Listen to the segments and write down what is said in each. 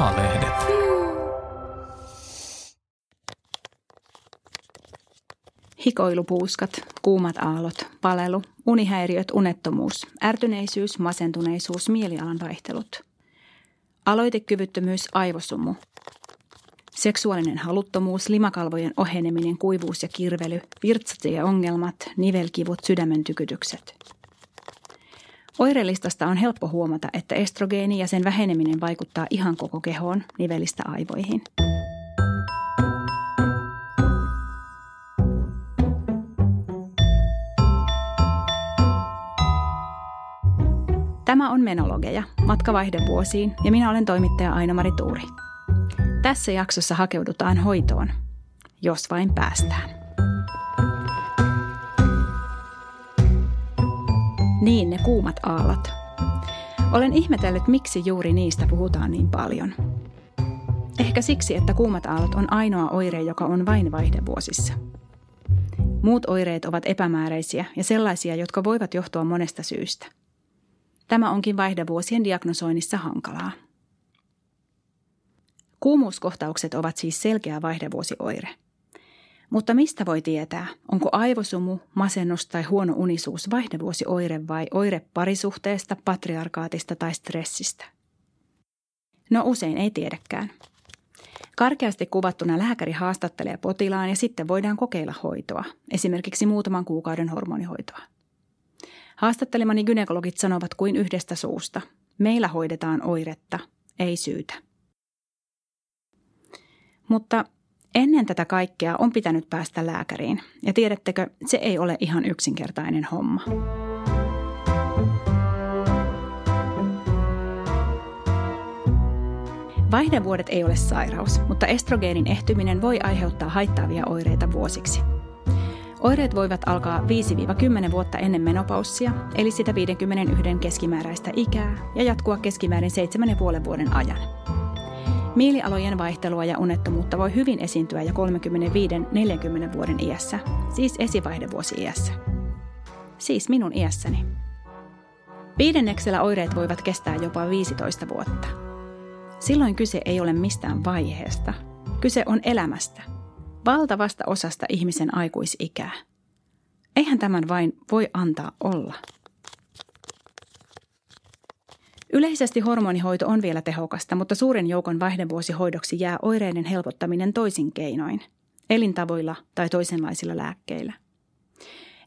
A-lehdet. Hikoilupuuskat, kuumat aallot, palelu, unihäiriöt, unettomuus, ärtyneisyys, masentuneisuus, mielialan vaihtelut. Aloitekyvyttömyys, aivosumu. Seksuaalinen haluttomuus, limakalvojen oheneminen, kuivuus ja kirvely, virtsat ja ongelmat, nivelkivut, sydämen tykytykset. Oirelistasta on helppo huomata, että estrogeeni ja sen väheneminen vaikuttaa ihan koko kehoon, nivelistä aivoihin. Tämä on Menologeja, matkavaihde vuosiin, ja minä olen toimittaja Aino-Mari Tuuri. Tässä jaksossa hakeudutaan hoitoon, jos vain päästään. Niin ne kuumat aallot. Olen ihmetellyt, miksi juuri niistä puhutaan niin paljon. Ehkä siksi, että kuumat aallot on ainoa oire, joka on vain vaihdevuosissa. Muut oireet ovat epämääräisiä ja sellaisia, jotka voivat johtua monesta syystä – Tämä onkin vaihdevuosien diagnosoinnissa hankalaa. Kuumuuskohtaukset ovat siis selkeä vaihdevuosioire. Mutta mistä voi tietää, onko aivosumu, masennus tai huono unisuus vaihdevuosioire vai oire parisuhteesta, patriarkaatista tai stressistä? No usein ei tiedäkään. Karkeasti kuvattuna lääkäri haastattelee potilaan ja sitten voidaan kokeilla hoitoa, esimerkiksi muutaman kuukauden hormonihoitoa. Haastattelemani gynekologit sanovat kuin yhdestä suusta. Meillä hoidetaan oiretta, ei syytä. Mutta ennen tätä kaikkea on pitänyt päästä lääkäriin. Ja tiedättekö, se ei ole ihan yksinkertainen homma. Vaihdevuodet ei ole sairaus, mutta estrogeenin ehtyminen voi aiheuttaa haittaavia oireita vuosiksi – Oireet voivat alkaa 5-10 vuotta ennen menopaussia, eli sitä 51 keskimääräistä ikää, ja jatkua keskimäärin 7,5 vuoden ajan. Mielialojen vaihtelua ja unettomuutta voi hyvin esiintyä jo 35-40 vuoden iässä, siis esivaihdevuosi-iässä. Siis minun iässäni. Viidenneksellä oireet voivat kestää jopa 15 vuotta. Silloin kyse ei ole mistään vaiheesta. Kyse on elämästä – valtavasta osasta ihmisen aikuisikää. Eihän tämän vain voi antaa olla. Yleisesti hormonihoito on vielä tehokasta, mutta suuren joukon vaihdevuosihoidoksi jää oireiden helpottaminen toisin keinoin, elintavoilla tai toisenlaisilla lääkkeillä.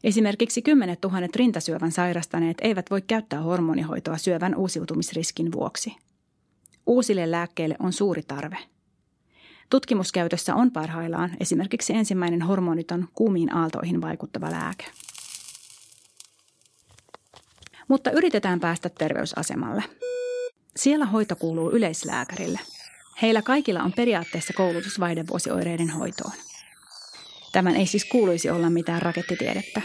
Esimerkiksi kymmenet tuhannet rintasyövän sairastaneet eivät voi käyttää hormonihoitoa syövän uusiutumisriskin vuoksi. Uusille lääkkeille on suuri tarve – Tutkimuskäytössä on parhaillaan esimerkiksi ensimmäinen hormoniton kuumiin aaltoihin vaikuttava lääke. Mutta yritetään päästä terveysasemalle. Siellä hoito kuuluu yleislääkärille. Heillä kaikilla on periaatteessa koulutus vaihdevuosioireiden hoitoon. Tämän ei siis kuuluisi olla mitään rakettitiedettä.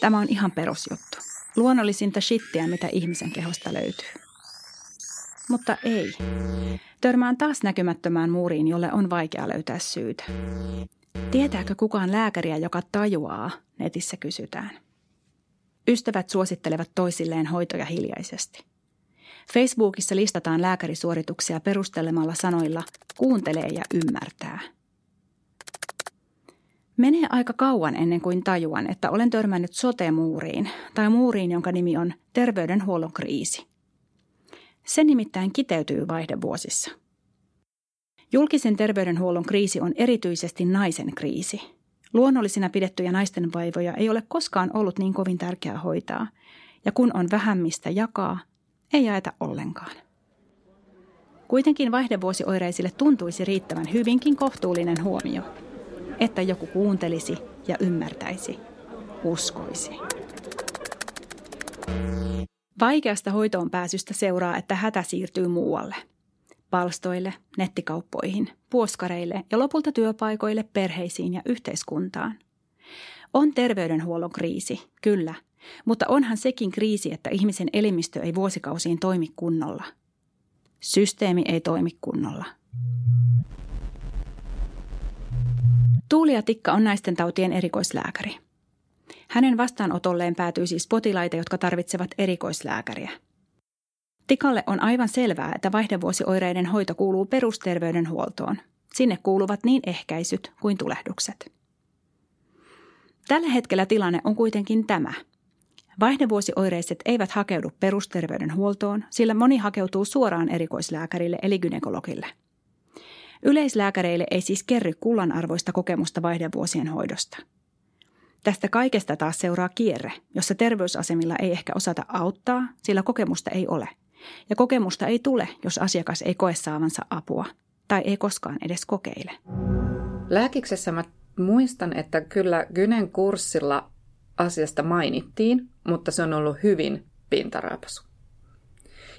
Tämä on ihan perusjuttu. Luonnollisinta shittiä, mitä ihmisen kehosta löytyy. Mutta ei. Törmään taas näkymättömään muuriin, jolle on vaikea löytää syytä. Tietääkö kukaan lääkäriä, joka tajuaa, netissä kysytään. Ystävät suosittelevat toisilleen hoitoja hiljaisesti. Facebookissa listataan lääkärisuorituksia perustelemalla sanoilla kuuntelee ja ymmärtää. Menee aika kauan ennen kuin tajuan, että olen törmännyt sote-muuriin tai muuriin, jonka nimi on terveydenhuollon kriisi. Se nimittäin kiteytyy vaihdevuosissa. Julkisen terveydenhuollon kriisi on erityisesti naisen kriisi. Luonnollisina pidettyjä naisten vaivoja ei ole koskaan ollut niin kovin tärkeää hoitaa, ja kun on vähemmistä jakaa, ei jaeta ollenkaan. Kuitenkin vaihdevuosioireisille tuntuisi riittävän hyvinkin kohtuullinen huomio, että joku kuuntelisi ja ymmärtäisi, uskoisi. Vaikeasta hoitoon pääsystä seuraa, että hätä siirtyy muualle. Palstoille, nettikauppoihin, puoskareille ja lopulta työpaikoille, perheisiin ja yhteiskuntaan. On terveydenhuollon kriisi, kyllä, mutta onhan sekin kriisi, että ihmisen elimistö ei vuosikausiin toimi kunnolla. Systeemi ei toimi kunnolla. Tuulia Tikka on naisten tautien erikoislääkäri. Hänen vastaanotolleen päätyy siis potilaita, jotka tarvitsevat erikoislääkäriä. Tikalle on aivan selvää, että vaihdevuosioireiden hoito kuuluu perusterveydenhuoltoon. Sinne kuuluvat niin ehkäisyt kuin tulehdukset. Tällä hetkellä tilanne on kuitenkin tämä. Vaihdevuosioireiset eivät hakeudu perusterveydenhuoltoon, sillä moni hakeutuu suoraan erikoislääkärille eli gynekologille. Yleislääkäreille ei siis kerry kullanarvoista kokemusta vaihdevuosien hoidosta – Tästä kaikesta taas seuraa kierre, jossa terveysasemilla ei ehkä osata auttaa, sillä kokemusta ei ole. Ja kokemusta ei tule, jos asiakas ei koe saavansa apua tai ei koskaan edes kokeile. Lääkiksessä mä muistan, että kyllä Gynen kurssilla asiasta mainittiin, mutta se on ollut hyvin pintaraapasu.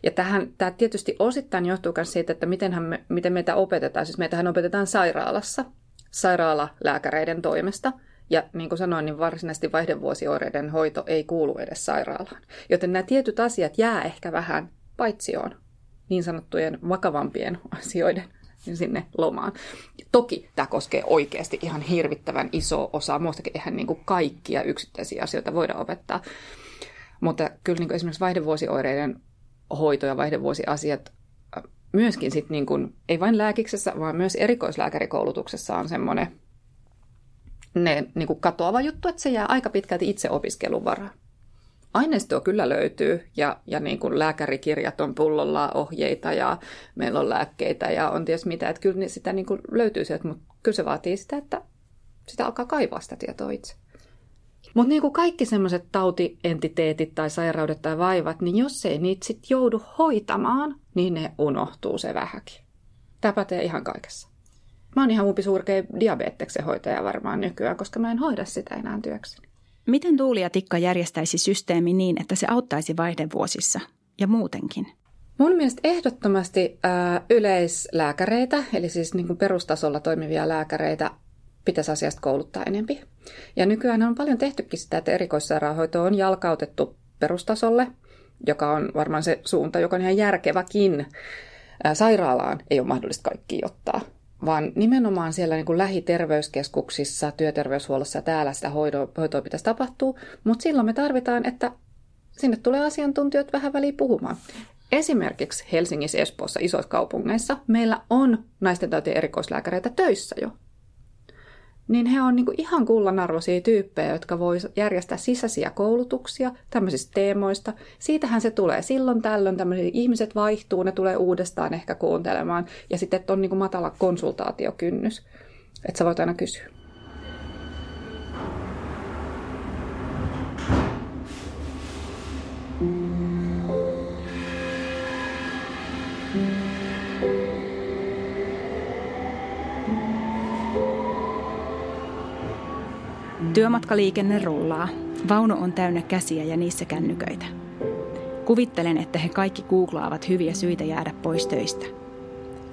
Ja tähän, tämä tietysti osittain johtuu myös siitä, että me, miten meitä opetetaan. Siis meitähän opetetaan sairaalassa, sairaalalääkäreiden toimesta – ja niin kuin sanoin, niin varsinaisesti vaihdevuosioireiden hoito ei kuulu edes sairaalaan. Joten nämä tietyt asiat jää ehkä vähän paitsioon niin sanottujen vakavampien asioiden sinne lomaan. Toki tämä koskee oikeasti ihan hirvittävän iso osa. Muustakin eihän niin kuin kaikkia yksittäisiä asioita voida opettaa. Mutta kyllä niin kuin esimerkiksi vaihdevuosioireiden hoito ja vaihdevuosiasiat myöskin sit niin kuin, ei vain lääkiksessä, vaan myös erikoislääkärikoulutuksessa on semmoinen ne niin kuin katoava juttu, että se jää aika pitkälti itse opiskelun varaan. Aineistoa kyllä löytyy ja, ja niin kuin lääkärikirjat on pullolla ohjeita ja meillä on lääkkeitä ja on ties mitä. Että kyllä sitä niin kuin löytyy sieltä, mutta kyllä se vaatii sitä, että sitä alkaa kaivaa sitä tietoa itse. Mutta niin kuin kaikki semmoiset tautientiteetit tai sairaudet tai vaivat, niin jos ei niitä sitten joudu hoitamaan, niin ne unohtuu se vähäkin. Tämä pätee ihan kaikessa. Mä oon ihan uupisuurkea diabeteksen hoitaja varmaan nykyään, koska mä en hoida sitä enää työkseni. Miten Tuuli ja Tikka järjestäisi systeemi niin, että se auttaisi vaihdevuosissa ja muutenkin? Mun mielestä ehdottomasti ää, yleislääkäreitä, eli siis niin kuin perustasolla toimivia lääkäreitä, pitäisi asiasta kouluttaa enempi. Ja nykyään on paljon tehtykin sitä, että erikoissairaanhoito on jalkautettu perustasolle, joka on varmaan se suunta, joka on ihan järkeväkin. Ää, sairaalaan ei ole mahdollista kaikki ottaa vaan nimenomaan siellä niin kuin lähiterveyskeskuksissa, työterveyshuollossa täällä sitä hoitoa, hoitoa pitäisi tapahtua, mutta silloin me tarvitaan, että sinne tulee asiantuntijat vähän väliin puhumaan. Esimerkiksi Helsingissä, Espoossa, isoissa kaupungeissa meillä on naisten tautien erikoislääkäreitä töissä jo niin he on niin kuin ihan kullanarvoisia tyyppejä, jotka voi järjestää sisäisiä koulutuksia tämmöisistä teemoista. Siitähän se tulee. Silloin tällöin tämmöiset ihmiset vaihtuu, ne tulee uudestaan ehkä kuuntelemaan. Ja sitten että on niin kuin matala konsultaatiokynnys, että sä voit aina kysyä. Työmatkaliikenne rullaa. Vaunu on täynnä käsiä ja niissä kännyköitä. Kuvittelen, että he kaikki googlaavat hyviä syitä jäädä pois töistä.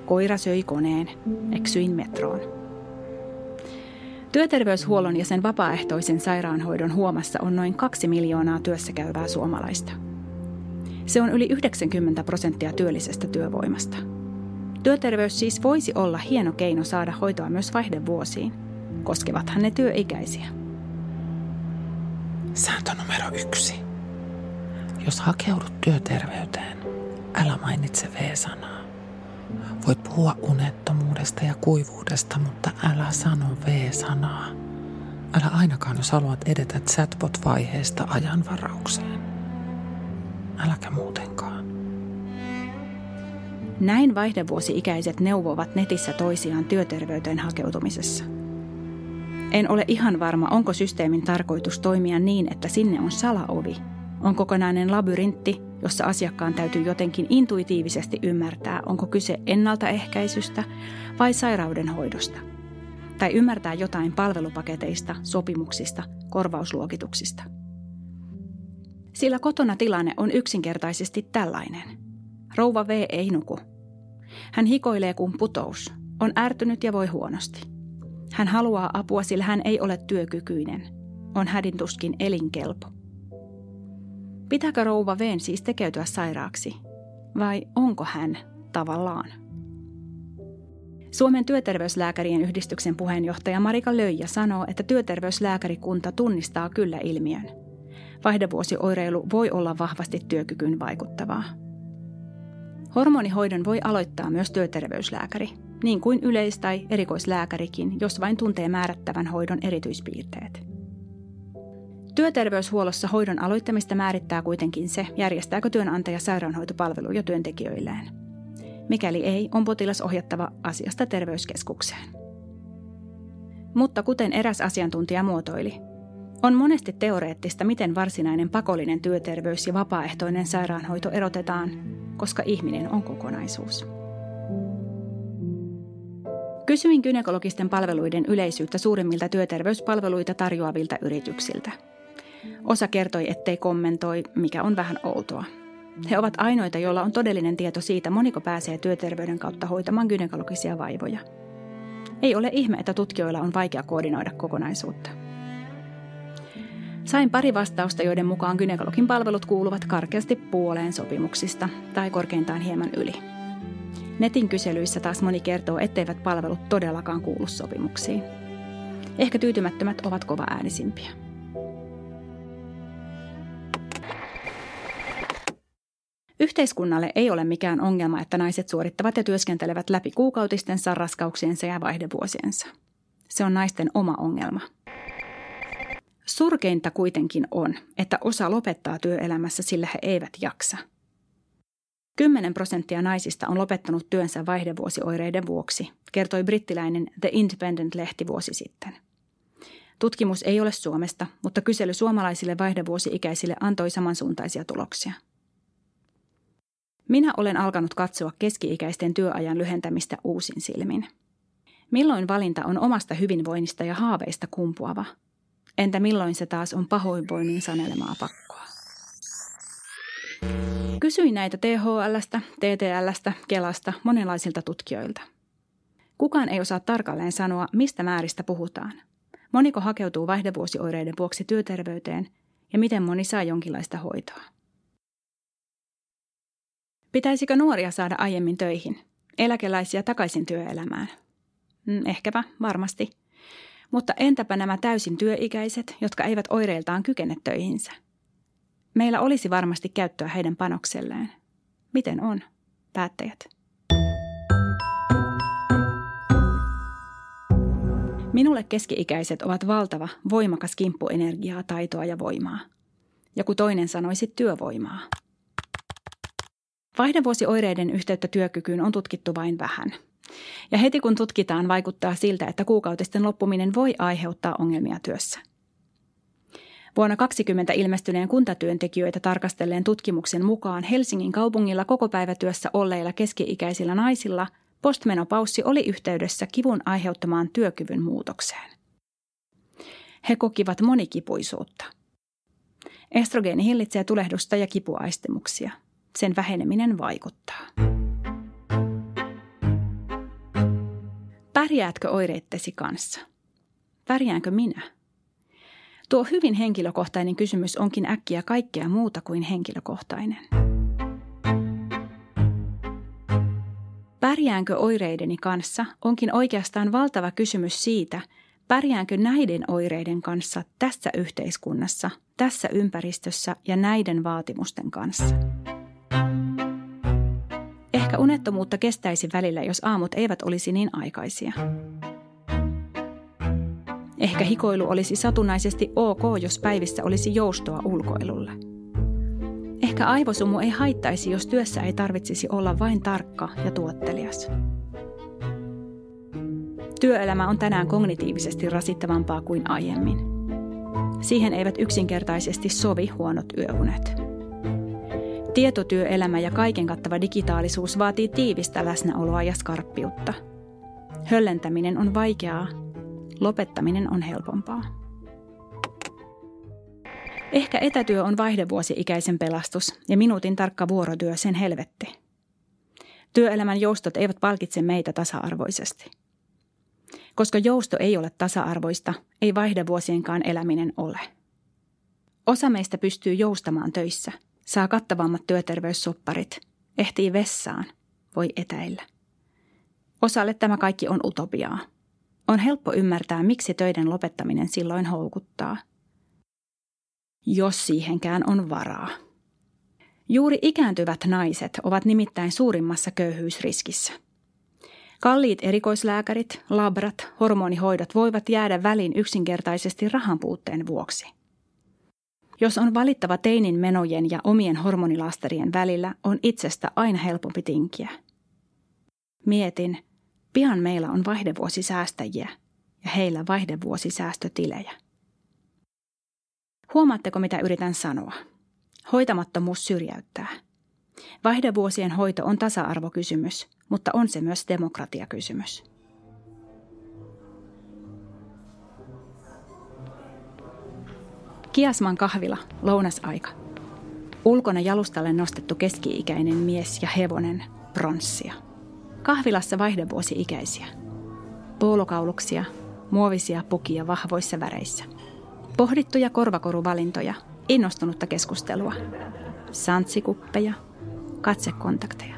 Koira söi koneen, eksyin metroon. Työterveyshuollon ja sen vapaaehtoisen sairaanhoidon huomassa on noin kaksi miljoonaa työssäkäyvää suomalaista. Se on yli 90 prosenttia työllisestä työvoimasta. Työterveys siis voisi olla hieno keino saada hoitoa myös vaihdevuosiin. Koskevathan ne työikäisiä. Sääntö numero yksi. Jos hakeudut työterveyteen, älä mainitse V-sanaa. Voit puhua unettomuudesta ja kuivuudesta, mutta älä sano V-sanaa. Älä ainakaan, jos haluat edetä chatbot-vaiheesta ajanvaraukseen. Äläkä muutenkaan. Näin vaihdevuosi-ikäiset neuvovat netissä toisiaan työterveyteen hakeutumisessa – en ole ihan varma, onko systeemin tarkoitus toimia niin, että sinne on salaovi. On kokonainen labyrintti, jossa asiakkaan täytyy jotenkin intuitiivisesti ymmärtää, onko kyse ennaltaehkäisystä vai sairaudenhoidosta. Tai ymmärtää jotain palvelupaketeista, sopimuksista, korvausluokituksista. Sillä kotona tilanne on yksinkertaisesti tällainen. Rouva V ei nuku. Hän hikoilee kuin putous, on ärtynyt ja voi huonosti. Hän haluaa apua, sillä hän ei ole työkykyinen. On hädintuskin elinkelpo. Pitääkö rouva Veen siis tekeytyä sairaaksi? Vai onko hän tavallaan? Suomen työterveyslääkärien yhdistyksen puheenjohtaja Marika Löijä sanoo, että työterveyslääkärikunta tunnistaa kyllä ilmiön. Vaihdevuosioireilu voi olla vahvasti työkykyyn vaikuttavaa. Hormonihoidon voi aloittaa myös työterveyslääkäri, niin kuin yleis- tai erikoislääkärikin, jos vain tuntee määrättävän hoidon erityispiirteet. Työterveyshuollossa hoidon aloittamista määrittää kuitenkin se, järjestääkö työnantaja sairaanhoitopalveluja työntekijöilleen. Mikäli ei, on potilas ohjattava asiasta terveyskeskukseen. Mutta kuten eräs asiantuntija muotoili, on monesti teoreettista, miten varsinainen pakollinen työterveys ja vapaaehtoinen sairaanhoito erotetaan, koska ihminen on kokonaisuus. Kysyin gynekologisten palveluiden yleisyyttä suurimmilta työterveyspalveluita tarjoavilta yrityksiltä. Osa kertoi, ettei kommentoi, mikä on vähän outoa. He ovat ainoita, joilla on todellinen tieto siitä, moniko pääsee työterveyden kautta hoitamaan gynekologisia vaivoja. Ei ole ihme, että tutkijoilla on vaikea koordinoida kokonaisuutta. Sain pari vastausta, joiden mukaan gynekologin palvelut kuuluvat karkeasti puoleen sopimuksista tai korkeintaan hieman yli. Netin kyselyissä taas moni kertoo, etteivät palvelut todellakaan kuulu sopimuksiin. Ehkä tyytymättömät ovat kova äänisimpiä. Yhteiskunnalle ei ole mikään ongelma, että naiset suorittavat ja työskentelevät läpi kuukautistensa, raskauksiensa ja vaihdevuosiensa. Se on naisten oma ongelma. Surkeinta kuitenkin on, että osa lopettaa työelämässä, sillä he eivät jaksa. 10 prosenttia naisista on lopettanut työnsä vaihdevuosioireiden vuoksi, kertoi brittiläinen The Independent-lehti vuosi sitten. Tutkimus ei ole Suomesta, mutta kysely suomalaisille vaihdevuosi-ikäisille antoi samansuuntaisia tuloksia – minä olen alkanut katsoa keski-ikäisten työajan lyhentämistä uusin silmin. Milloin valinta on omasta hyvinvoinnista ja haaveista kumpuava? Entä milloin se taas on pahoinvoinnin sanelemaa pakkoa? Kysyin näitä THLstä, TTLstä, Kelasta, monenlaisilta tutkijoilta. Kukaan ei osaa tarkalleen sanoa, mistä määristä puhutaan. Moniko hakeutuu vaihdevuosioireiden vuoksi työterveyteen ja miten moni saa jonkinlaista hoitoa. Pitäisikö nuoria saada aiemmin töihin? Eläkeläisiä takaisin työelämään? Mm, ehkäpä, varmasti. Mutta entäpä nämä täysin työikäiset, jotka eivät oireiltaan kykene töihinsä? Meillä olisi varmasti käyttöä heidän panokselleen. Miten on, päättäjät? Minulle keski-ikäiset ovat valtava, voimakas kimppuenergiaa, taitoa ja voimaa. Joku toinen sanoisi työvoimaa. Vaihdevuosioireiden yhteyttä työkykyyn on tutkittu vain vähän. Ja heti kun tutkitaan, vaikuttaa siltä, että kuukautisten loppuminen voi aiheuttaa ongelmia työssä. Vuonna 2020 ilmestyneen kuntatyöntekijöitä tarkastelleen tutkimuksen mukaan Helsingin kaupungilla kokopäivätyössä olleilla keski-ikäisillä naisilla postmenopaussi oli yhteydessä kivun aiheuttamaan työkyvyn muutokseen. He kokivat monikipuisuutta. Estrogeeni hillitsee tulehdusta ja kipuaistemuksia – sen väheneminen vaikuttaa. Pärjäätkö oireittesi kanssa? Pärjäänkö minä? Tuo hyvin henkilökohtainen kysymys onkin äkkiä kaikkea muuta kuin henkilökohtainen. Pärjäänkö oireideni kanssa onkin oikeastaan valtava kysymys siitä, pärjäänkö näiden oireiden kanssa tässä yhteiskunnassa, tässä ympäristössä ja näiden vaatimusten kanssa. Ehkä unettomuutta kestäisi välillä, jos aamut eivät olisi niin aikaisia. Ehkä hikoilu olisi satunnaisesti ok, jos päivissä olisi joustoa ulkoilulle. Ehkä aivosumu ei haittaisi, jos työssä ei tarvitsisi olla vain tarkka ja tuottelias. Työelämä on tänään kognitiivisesti rasittavampaa kuin aiemmin. Siihen eivät yksinkertaisesti sovi huonot yöunet. Tietotyöelämä ja kaiken kattava digitaalisuus vaatii tiivistä läsnäoloa ja skarppiutta. Höllentäminen on vaikeaa, lopettaminen on helpompaa. Ehkä etätyö on vaihdevuosi-ikäisen pelastus ja minuutin tarkka vuorotyö sen helvetti. Työelämän joustot eivät palkitse meitä tasa-arvoisesti. Koska jousto ei ole tasa-arvoista, ei vaihdevuosienkaan eläminen ole. Osa meistä pystyy joustamaan töissä – saa kattavammat työterveyssopparit, ehtii vessaan, voi etäillä. Osalle tämä kaikki on utopiaa. On helppo ymmärtää, miksi töiden lopettaminen silloin houkuttaa. Jos siihenkään on varaa. Juuri ikääntyvät naiset ovat nimittäin suurimmassa köyhyysriskissä. Kalliit erikoislääkärit, labrat, hormonihoidot voivat jäädä väliin yksinkertaisesti rahan puutteen vuoksi. Jos on valittava teinin menojen ja omien hormonilasterien välillä, on itsestä aina helpompi tinkiä. Mietin, pian meillä on vaihdevuosisäästäjiä ja heillä vaihdevuosisäästötilejä. Huomaatteko, mitä yritän sanoa? Hoitamattomuus syrjäyttää. Vaihdevuosien hoito on tasa-arvokysymys, mutta on se myös demokratiakysymys. Kiasman kahvila, lounasaika. Ulkona jalustalle nostettu keski-ikäinen mies ja hevonen, pronssia. Kahvilassa vaihdevuosi-ikäisiä. Poolokauluksia, muovisia pukia vahvoissa väreissä. Pohdittuja korvakoruvalintoja, innostunutta keskustelua. Santsikuppeja, katsekontakteja.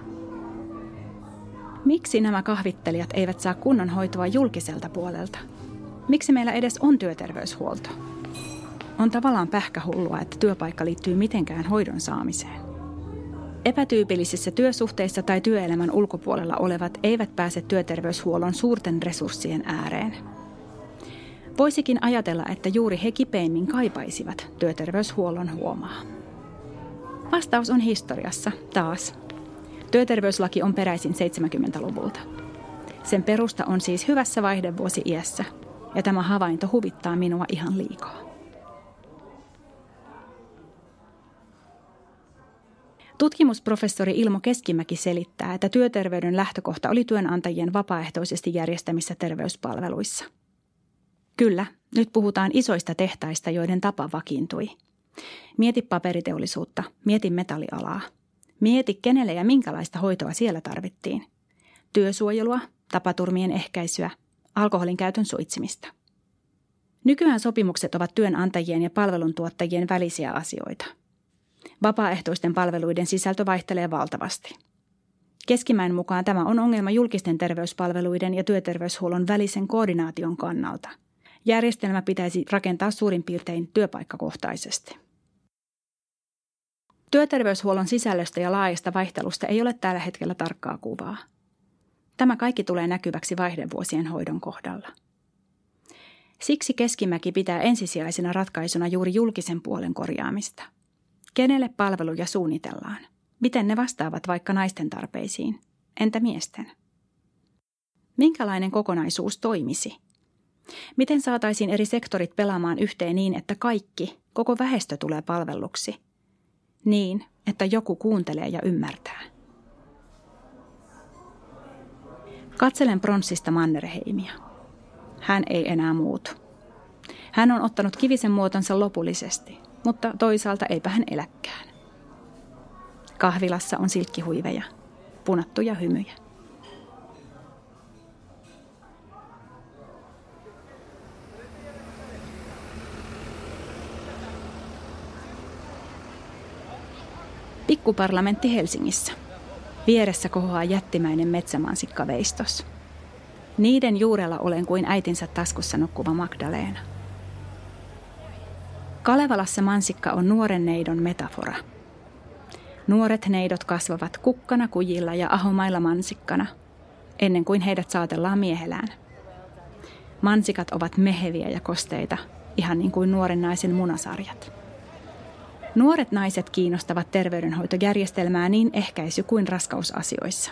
Miksi nämä kahvittelijat eivät saa kunnon hoitoa julkiselta puolelta? Miksi meillä edes on työterveyshuolto? On tavallaan pähkähullua, että työpaikka liittyy mitenkään hoidon saamiseen. Epätyypillisissä työsuhteissa tai työelämän ulkopuolella olevat eivät pääse työterveyshuollon suurten resurssien ääreen. Voisikin ajatella, että juuri he kipeimmin kaipaisivat työterveyshuollon huomaa. Vastaus on historiassa, taas. Työterveyslaki on peräisin 70-luvulta. Sen perusta on siis hyvässä vaihdevuosi iässä, ja tämä havainto huvittaa minua ihan liikaa. Tutkimusprofessori Ilmo Keskimäki selittää, että työterveyden lähtökohta oli työnantajien vapaaehtoisesti järjestämissä terveyspalveluissa. Kyllä, nyt puhutaan isoista tehtaista, joiden tapa vakiintui. Mieti paperiteollisuutta, mieti metallialaa. Mieti, kenelle ja minkälaista hoitoa siellä tarvittiin. Työsuojelua, tapaturmien ehkäisyä, alkoholin käytön suitsimista. Nykyään sopimukset ovat työnantajien ja palveluntuottajien välisiä asioita – Vapaaehtoisten palveluiden sisältö vaihtelee valtavasti. Keskimäen mukaan tämä on ongelma julkisten terveyspalveluiden ja työterveyshuollon välisen koordinaation kannalta. Järjestelmä pitäisi rakentaa suurin piirtein työpaikkakohtaisesti. Työterveyshuollon sisällöstä ja laajasta vaihtelusta ei ole tällä hetkellä tarkkaa kuvaa. Tämä kaikki tulee näkyväksi vaihdevuosien hoidon kohdalla. Siksi Keskimäki pitää ensisijaisena ratkaisuna juuri julkisen puolen korjaamista – Kenelle palveluja suunnitellaan? Miten ne vastaavat vaikka naisten tarpeisiin? Entä miesten? Minkälainen kokonaisuus toimisi? Miten saataisiin eri sektorit pelaamaan yhteen niin, että kaikki, koko väestö tulee palvelluksi? Niin, että joku kuuntelee ja ymmärtää. Katselen pronssista Mannerheimia. Hän ei enää muutu. Hän on ottanut kivisen muotonsa lopullisesti – mutta toisaalta eipä hän eläkään. Kahvilassa on silkkihuiveja, punattuja hymyjä. Pikkuparlamentti Helsingissä. Vieressä kohoaa jättimäinen metsämansikkaveistos. Niiden juurella olen kuin äitinsä taskussa nukkuva Magdalena. Kalevalassa mansikka on nuoren neidon metafora. Nuoret neidot kasvavat kukkana kujilla ja ahomailla mansikkana, ennen kuin heidät saatellaan miehelään. Mansikat ovat meheviä ja kosteita, ihan niin kuin nuoren naisen munasarjat. Nuoret naiset kiinnostavat terveydenhoitojärjestelmää niin ehkäisy- kuin raskausasioissa.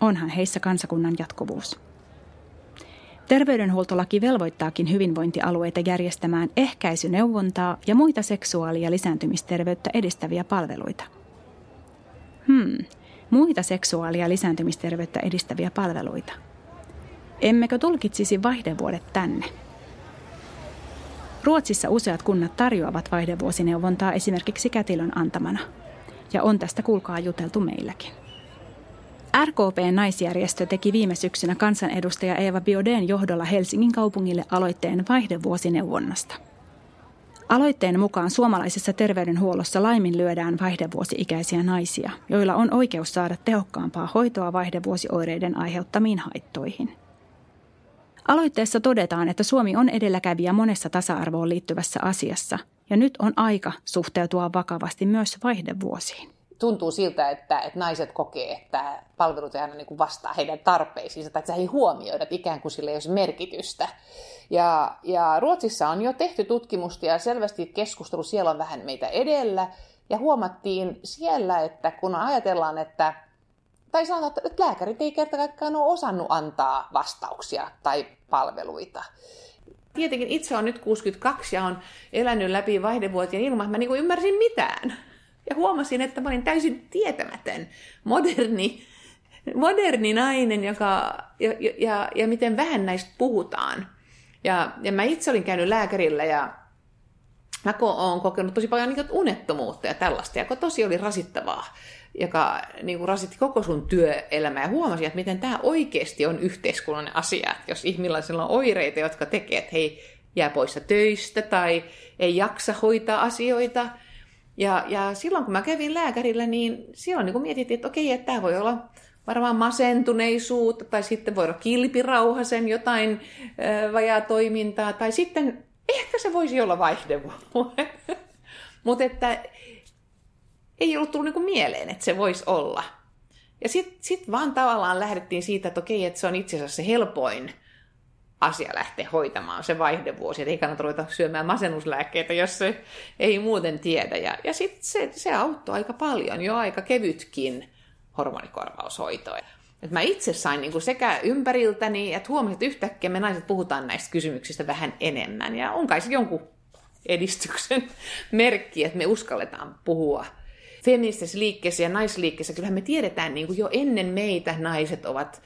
Onhan heissä kansakunnan jatkuvuus. Terveydenhuoltolaki velvoittaakin hyvinvointialueita järjestämään ehkäisyneuvontaa ja muita seksuaali- ja lisääntymisterveyttä edistäviä palveluita. Hmm, muita seksuaali- ja lisääntymisterveyttä edistäviä palveluita. Emmekö tulkitsisi vaihdevuodet tänne? Ruotsissa useat kunnat tarjoavat vaihdevuosineuvontaa esimerkiksi kätilön antamana. Ja on tästä kuulkaa juteltu meilläkin. RKP-naisjärjestö teki viime syksynä kansanedustaja Eeva Bioden johdolla Helsingin kaupungille aloitteen vaihdevuosineuvonnasta. Aloitteen mukaan suomalaisessa terveydenhuollossa laiminlyödään vaihdevuosi-ikäisiä naisia, joilla on oikeus saada tehokkaampaa hoitoa vaihdevuosioireiden aiheuttamiin haittoihin. Aloitteessa todetaan, että Suomi on edelläkävijä monessa tasa-arvoon liittyvässä asiassa ja nyt on aika suhteutua vakavasti myös vaihdevuosiin. Tuntuu siltä, että, että naiset kokee, että palvelut ei aina niin vastaa heidän tarpeisiinsa, tai että se ei huomioida, että ikään kuin sillä ei olisi merkitystä. Ja, ja Ruotsissa on jo tehty tutkimusta ja selvästi keskustelu siellä on vähän meitä edellä. Ja huomattiin siellä, että kun ajatellaan, että tai sanotaan, että lääkärit ei kerta kaikkiaan ole osannut antaa vastauksia tai palveluita. Tietenkin itse on nyt 62 ja on elänyt läpi vaihdevuotien ilman, että mä niin ymmärsin mitään. Ja huomasin, että mä olin täysin tietämätön, moderni, moderni nainen, joka, ja, ja, ja miten vähän näistä puhutaan. Ja, ja mä itse olin käynyt lääkärillä ja mä oon kokenut tosi paljon niin unettomuutta ja tällaista, joka tosi oli rasittavaa, joka niin kuin rasitti koko sun työelämää ja huomasin, että miten tämä oikeasti on yhteiskunnallinen asia, että jos ihmisillä on oireita, jotka tekee, että hei, jää poissa töistä tai ei jaksa hoitaa asioita. Ja, ja silloin kun mä kävin lääkärillä, niin silloin niin mietittiin, että okei, että tämä voi olla varmaan masentuneisuutta, tai sitten voi olla kilpirauhasen jotain vajaa toimintaa, tai sitten ehkä se voisi olla vaihdevuosi. Mutta että ei ollut tullut niinku mieleen, että se voisi olla. Ja sitten sit vaan tavallaan lähdettiin siitä, että okei, että se on itse asiassa se helpoin asia lähteä hoitamaan, se vaihdevuosi, että ei kannata ruveta syömään masennuslääkkeitä, jos se ei muuten tiedä. Ja, ja sitten se, se auttoi aika paljon, jo aika kevytkin hormonikorvaushoitoa. Et mä itse sain niin kuin sekä ympäriltäni, että huomasin, että yhtäkkiä me naiset puhutaan näistä kysymyksistä vähän enemmän. Ja on kai se jonkun edistyksen merkki, että me uskalletaan puhua feministisessä liikkeessä ja naisliikkeessä. Kyllähän me tiedetään niin kuin jo ennen meitä naiset ovat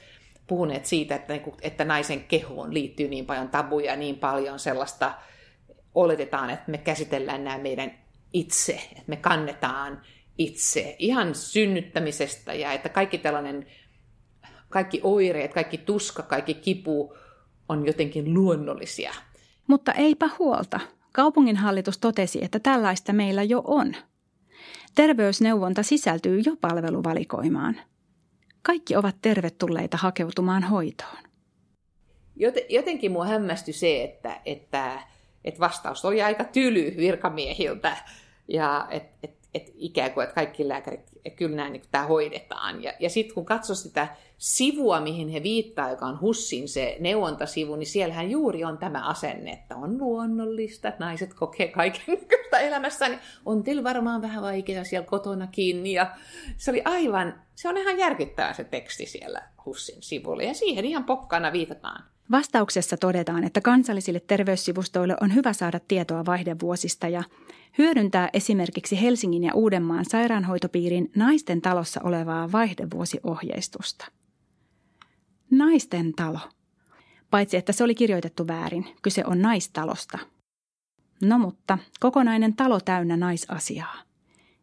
puhuneet siitä, että, niin kuin, että naisen kehoon liittyy niin paljon tabuja, niin paljon sellaista oletetaan, että me käsitellään nämä meidän itse, että me kannetaan itse ihan synnyttämisestä ja että kaikki tällainen, kaikki oireet, kaikki tuska, kaikki kipu on jotenkin luonnollisia. Mutta eipä huolta. Kaupunginhallitus totesi, että tällaista meillä jo on. Terveysneuvonta sisältyy jo palveluvalikoimaan. Kaikki ovat tervetulleita hakeutumaan hoitoon. Jotenkin mua hämmästyi se, että, että, että vastaus oli aika tyly virkamiehiltä ja että et että ikään kuin, että kaikki lääkärit, että kyllä näin niin tämä hoidetaan. Ja, ja sitten kun katsoo sitä sivua, mihin he viittaa, joka on Hussin se neuvontasivu, niin siellähän juuri on tämä asenne, että on luonnollista, että naiset kokee kaiken elämässä, niin on teillä varmaan vähän vaikeaa siellä kotonakin. Ja se oli aivan, se on ihan järkyttävä se teksti siellä Hussin sivulla, ja siihen ihan pokkana viitataan. Vastauksessa todetaan, että kansallisille terveyssivustoille on hyvä saada tietoa vaihdevuosista ja hyödyntää esimerkiksi Helsingin ja Uudenmaan sairaanhoitopiirin naisten talossa olevaa vaihdevuosiohjeistusta. Naisten talo. Paitsi että se oli kirjoitettu väärin, kyse on naistalosta. No mutta, kokonainen talo täynnä naisasiaa.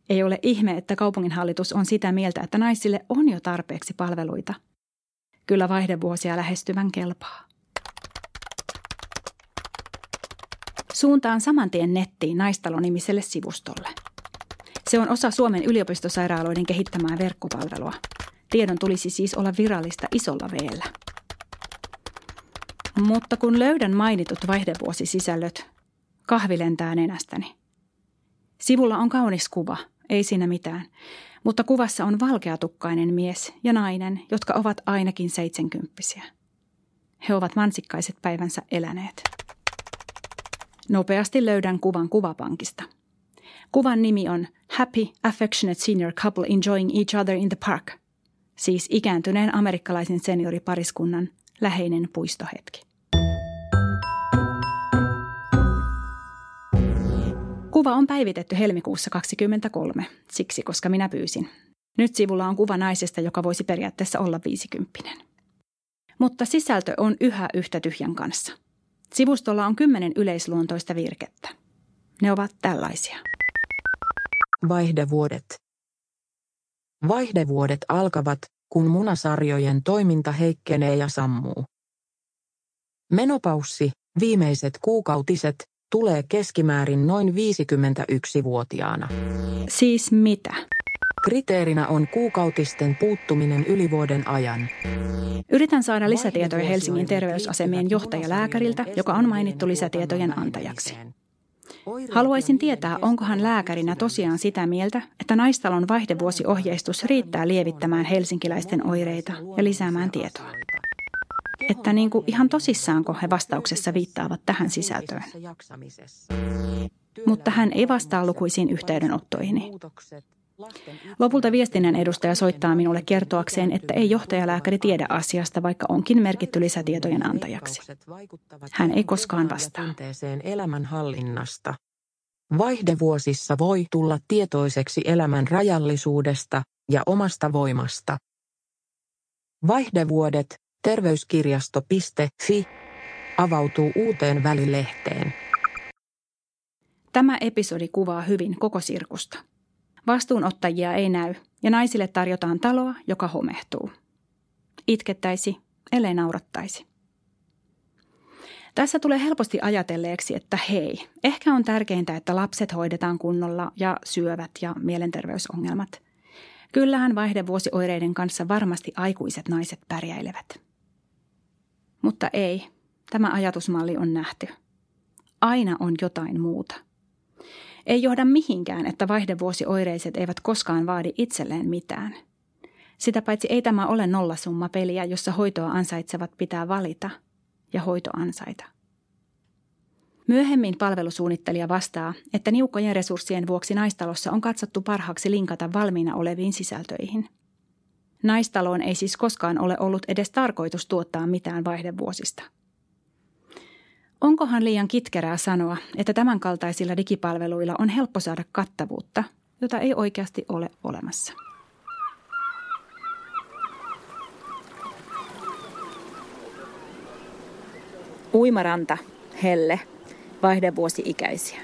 Ei ole ihme, että kaupunginhallitus on sitä mieltä, että naisille on jo tarpeeksi palveluita. Kyllä vaihdevuosia lähestyvän kelpaa. Suuntaan saman tien nettiin naistalo-nimiselle sivustolle. Se on osa Suomen yliopistosairaaloiden kehittämää verkkopalvelua. Tiedon tulisi siis olla virallista isolla veellä. Mutta kun löydän mainitut vaihdevuosisisällöt, kahvi lentää nenästäni. Sivulla on kaunis kuva, ei siinä mitään, mutta kuvassa on valkeatukkainen mies ja nainen, jotka ovat ainakin seitsemänkymppisiä. He ovat mansikkaiset päivänsä eläneet. Nopeasti löydän kuvan kuvapankista. Kuvan nimi on Happy Affectionate Senior Couple Enjoying Each Other in the Park, siis ikääntyneen amerikkalaisen senioripariskunnan läheinen puistohetki. Kuva on päivitetty helmikuussa 2023, siksi koska minä pyysin. Nyt sivulla on kuva naisesta, joka voisi periaatteessa olla viisikymppinen. Mutta sisältö on yhä yhtä tyhjän kanssa – Sivustolla on kymmenen yleisluontoista virkettä. Ne ovat tällaisia. Vaihdevuodet. Vaihdevuodet alkavat, kun munasarjojen toiminta heikkenee ja sammuu. Menopaussi, viimeiset kuukautiset, tulee keskimäärin noin 51-vuotiaana. Siis mitä? Kriteerinä on kuukautisten puuttuminen yli vuoden ajan. Yritän saada lisätietoja Helsingin terveysasemien johtajalääkäriltä, joka on mainittu lisätietojen antajaksi. Haluaisin tietää, onkohan lääkärinä tosiaan sitä mieltä, että naistalon vaihdevuosiohjeistus riittää lievittämään helsinkiläisten oireita ja lisäämään tietoa. Että niin kuin ihan tosissaanko he vastauksessa viittaavat tähän sisältöön. Mutta hän ei vastaa lukuisiin yhteydenottoihini. Lopulta viestinnän edustaja soittaa minulle kertoakseen, että ei johtajalääkäri tiedä asiasta, vaikka onkin merkitty lisätietojen antajaksi. Hän ei koskaan vastaa. elämänhallinnasta. Vaihdevuosissa voi tulla tietoiseksi elämän rajallisuudesta ja omasta voimasta. Vaihdevuodet terveyskirjasto.fi avautuu uuteen välilehteen. Tämä episodi kuvaa hyvin koko sirkusta. Vastuunottajia ei näy ja naisille tarjotaan taloa, joka homehtuu. Itkettäisi, ellei naurattaisi. Tässä tulee helposti ajatelleeksi, että hei, ehkä on tärkeintä, että lapset hoidetaan kunnolla ja syövät ja mielenterveysongelmat. Kyllähän vaihdevuosioireiden kanssa varmasti aikuiset naiset pärjäilevät. Mutta ei, tämä ajatusmalli on nähty. Aina on jotain muuta. Ei johda mihinkään, että vaihdevuosioireiset eivät koskaan vaadi itselleen mitään. Sitä paitsi ei tämä ole nollasumma peliä, jossa hoitoa ansaitsevat pitää valita ja hoito ansaita. Myöhemmin palvelusuunnittelija vastaa, että niukkojen resurssien vuoksi naistalossa on katsottu parhaaksi linkata valmiina oleviin sisältöihin. Naistaloon ei siis koskaan ole ollut edes tarkoitus tuottaa mitään vaihdevuosista – Onkohan liian kitkerää sanoa, että tämänkaltaisilla digipalveluilla on helppo saada kattavuutta, jota ei oikeasti ole olemassa? Uimaranta, helle, vaihdevuosi-ikäisiä.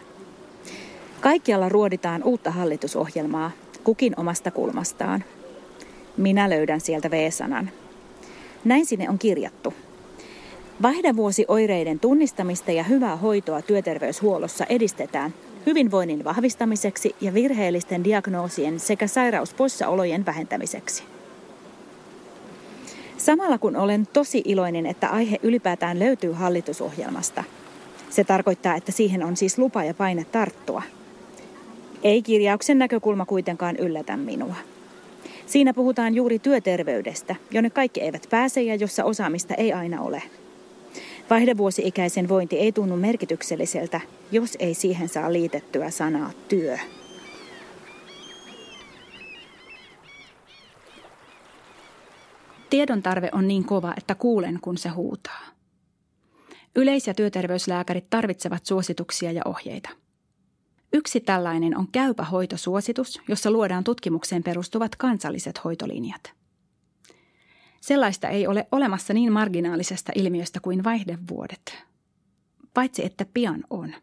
Kaikkialla ruoditaan uutta hallitusohjelmaa, kukin omasta kulmastaan. Minä löydän sieltä V-sanan. Näin sinne on kirjattu – Vaihdevuosioireiden tunnistamista ja hyvää hoitoa työterveyshuollossa edistetään hyvinvoinnin vahvistamiseksi ja virheellisten diagnoosien sekä sairauspoissaolojen vähentämiseksi. Samalla kun olen tosi iloinen, että aihe ylipäätään löytyy hallitusohjelmasta. Se tarkoittaa, että siihen on siis lupa ja paine tarttua. Ei kirjauksen näkökulma kuitenkaan yllätä minua. Siinä puhutaan juuri työterveydestä, jonne kaikki eivät pääse ja jossa osaamista ei aina ole. Vaihdevuosi-ikäisen vointi ei tunnu merkitykselliseltä, jos ei siihen saa liitettyä sanaa työ. Tiedon tarve on niin kova, että kuulen, kun se huutaa. Yleis- ja työterveyslääkärit tarvitsevat suosituksia ja ohjeita. Yksi tällainen on käypä hoitosuositus, jossa luodaan tutkimukseen perustuvat kansalliset hoitolinjat – Sellaista ei ole olemassa niin marginaalisesta ilmiöstä kuin vaihdevuodet. Paitsi että pian on.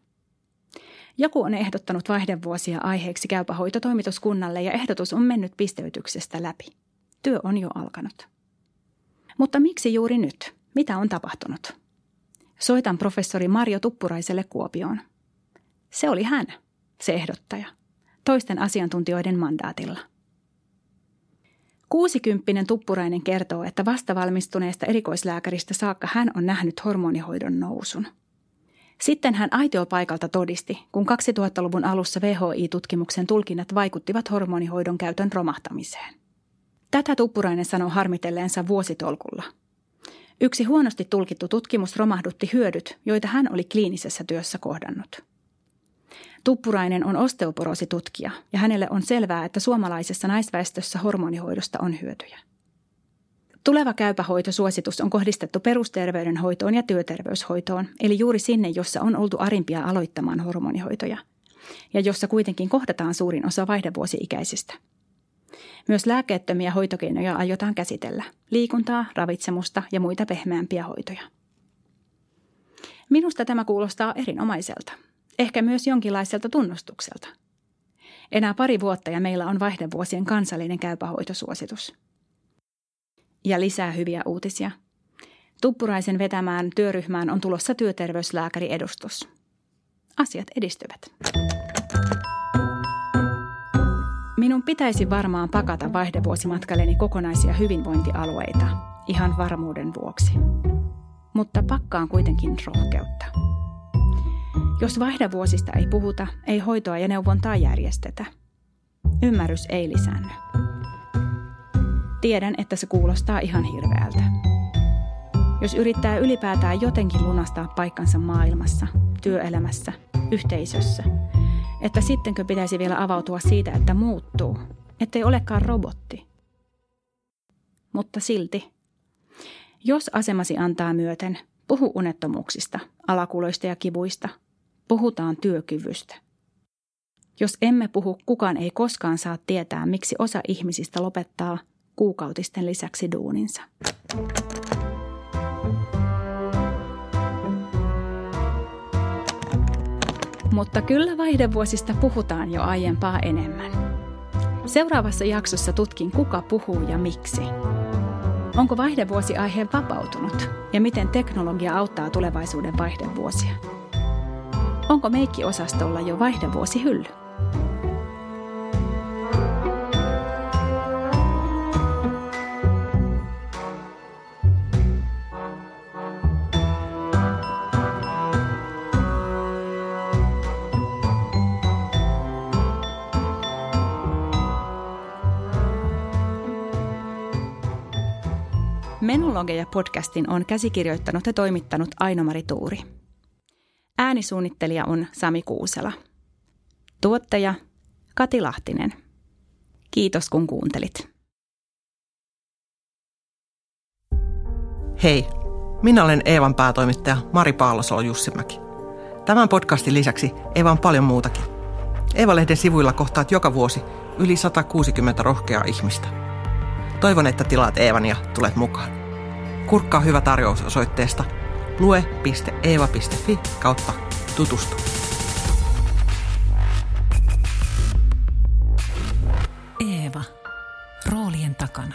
Joku on ehdottanut vaihdevuosia aiheeksi käypä hoitotoimituskunnalle ja ehdotus on mennyt pisteytyksestä läpi. Työ on jo alkanut. Mutta miksi juuri nyt? Mitä on tapahtunut? Soitan professori Marjo Tuppuraiselle Kuopioon. Se oli hän, se ehdottaja, toisten asiantuntijoiden mandaatilla. Kuusikymppinen tuppurainen kertoo, että vastavalmistuneesta erikoislääkäristä saakka hän on nähnyt hormonihoidon nousun. Sitten hän aitiopaikalta todisti, kun 2000-luvun alussa VHI-tutkimuksen tulkinnat vaikuttivat hormonihoidon käytön romahtamiseen. Tätä tuppurainen sanoo harmitelleensa vuositolkulla. Yksi huonosti tulkittu tutkimus romahdutti hyödyt, joita hän oli kliinisessä työssä kohdannut. Tuppurainen on osteoporositutkija ja hänelle on selvää, että suomalaisessa naisväestössä hormonihoidosta on hyötyjä. Tuleva käypähoitosuositus on kohdistettu perusterveydenhoitoon ja työterveyshoitoon, eli juuri sinne, jossa on oltu arimpia aloittamaan hormonihoitoja, ja jossa kuitenkin kohdataan suurin osa vaihdevuosi-ikäisistä. Myös lääkeettömiä hoitokeinoja aiotaan käsitellä, liikuntaa, ravitsemusta ja muita pehmeämpiä hoitoja. Minusta tämä kuulostaa erinomaiselta – ehkä myös jonkinlaiselta tunnustukselta. Enää pari vuotta ja meillä on vaihdevuosien kansallinen käypähoitosuositus. Ja lisää hyviä uutisia. Tuppuraisen vetämään työryhmään on tulossa työterveyslääkäriedustus. Asiat edistyvät. Minun pitäisi varmaan pakata vaihdevuosimatkalleni kokonaisia hyvinvointialueita, ihan varmuuden vuoksi. Mutta pakkaan kuitenkin rohkeutta. Jos vaihdevuosista ei puhuta, ei hoitoa ja neuvontaa järjestetä. Ymmärrys ei lisäänny. Tiedän, että se kuulostaa ihan hirveältä. Jos yrittää ylipäätään jotenkin lunastaa paikkansa maailmassa, työelämässä, yhteisössä, että sittenkö pitäisi vielä avautua siitä, että muuttuu, ettei olekaan robotti. Mutta silti. Jos asemasi antaa myöten, puhu unettomuuksista, alakuloista ja kivuista. Puhutaan työkyvystä. Jos emme puhu, kukaan ei koskaan saa tietää, miksi osa ihmisistä lopettaa kuukautisten lisäksi duuninsa. Mutta kyllä vaihdevuosista puhutaan jo aiempaa enemmän. Seuraavassa jaksossa tutkin, kuka puhuu ja miksi. Onko vaihdevuosi aihe vapautunut ja miten teknologia auttaa tulevaisuuden vaihdevuosia? Onko meikki-osastolla jo vaihdevuosi hylly? Menologeja podcastin on käsikirjoittanut ja toimittanut Ainomari Tuuri. Äänisuunnittelija on Sami Kuusela. Tuottaja Kati Lahtinen. Kiitos kun kuuntelit. Hei, minä olen Eevan päätoimittaja Mari Paalosolo Jussimäki. Tämän podcastin lisäksi Eeva on paljon muutakin. Eeva-lehden sivuilla kohtaat joka vuosi yli 160 rohkeaa ihmistä. Toivon, että tilaat Eevan ja tulet mukaan. Kurkkaa hyvä tarjous osoitteesta lue.eeva.fi kautta tutustu. Eeva. Roolien takana.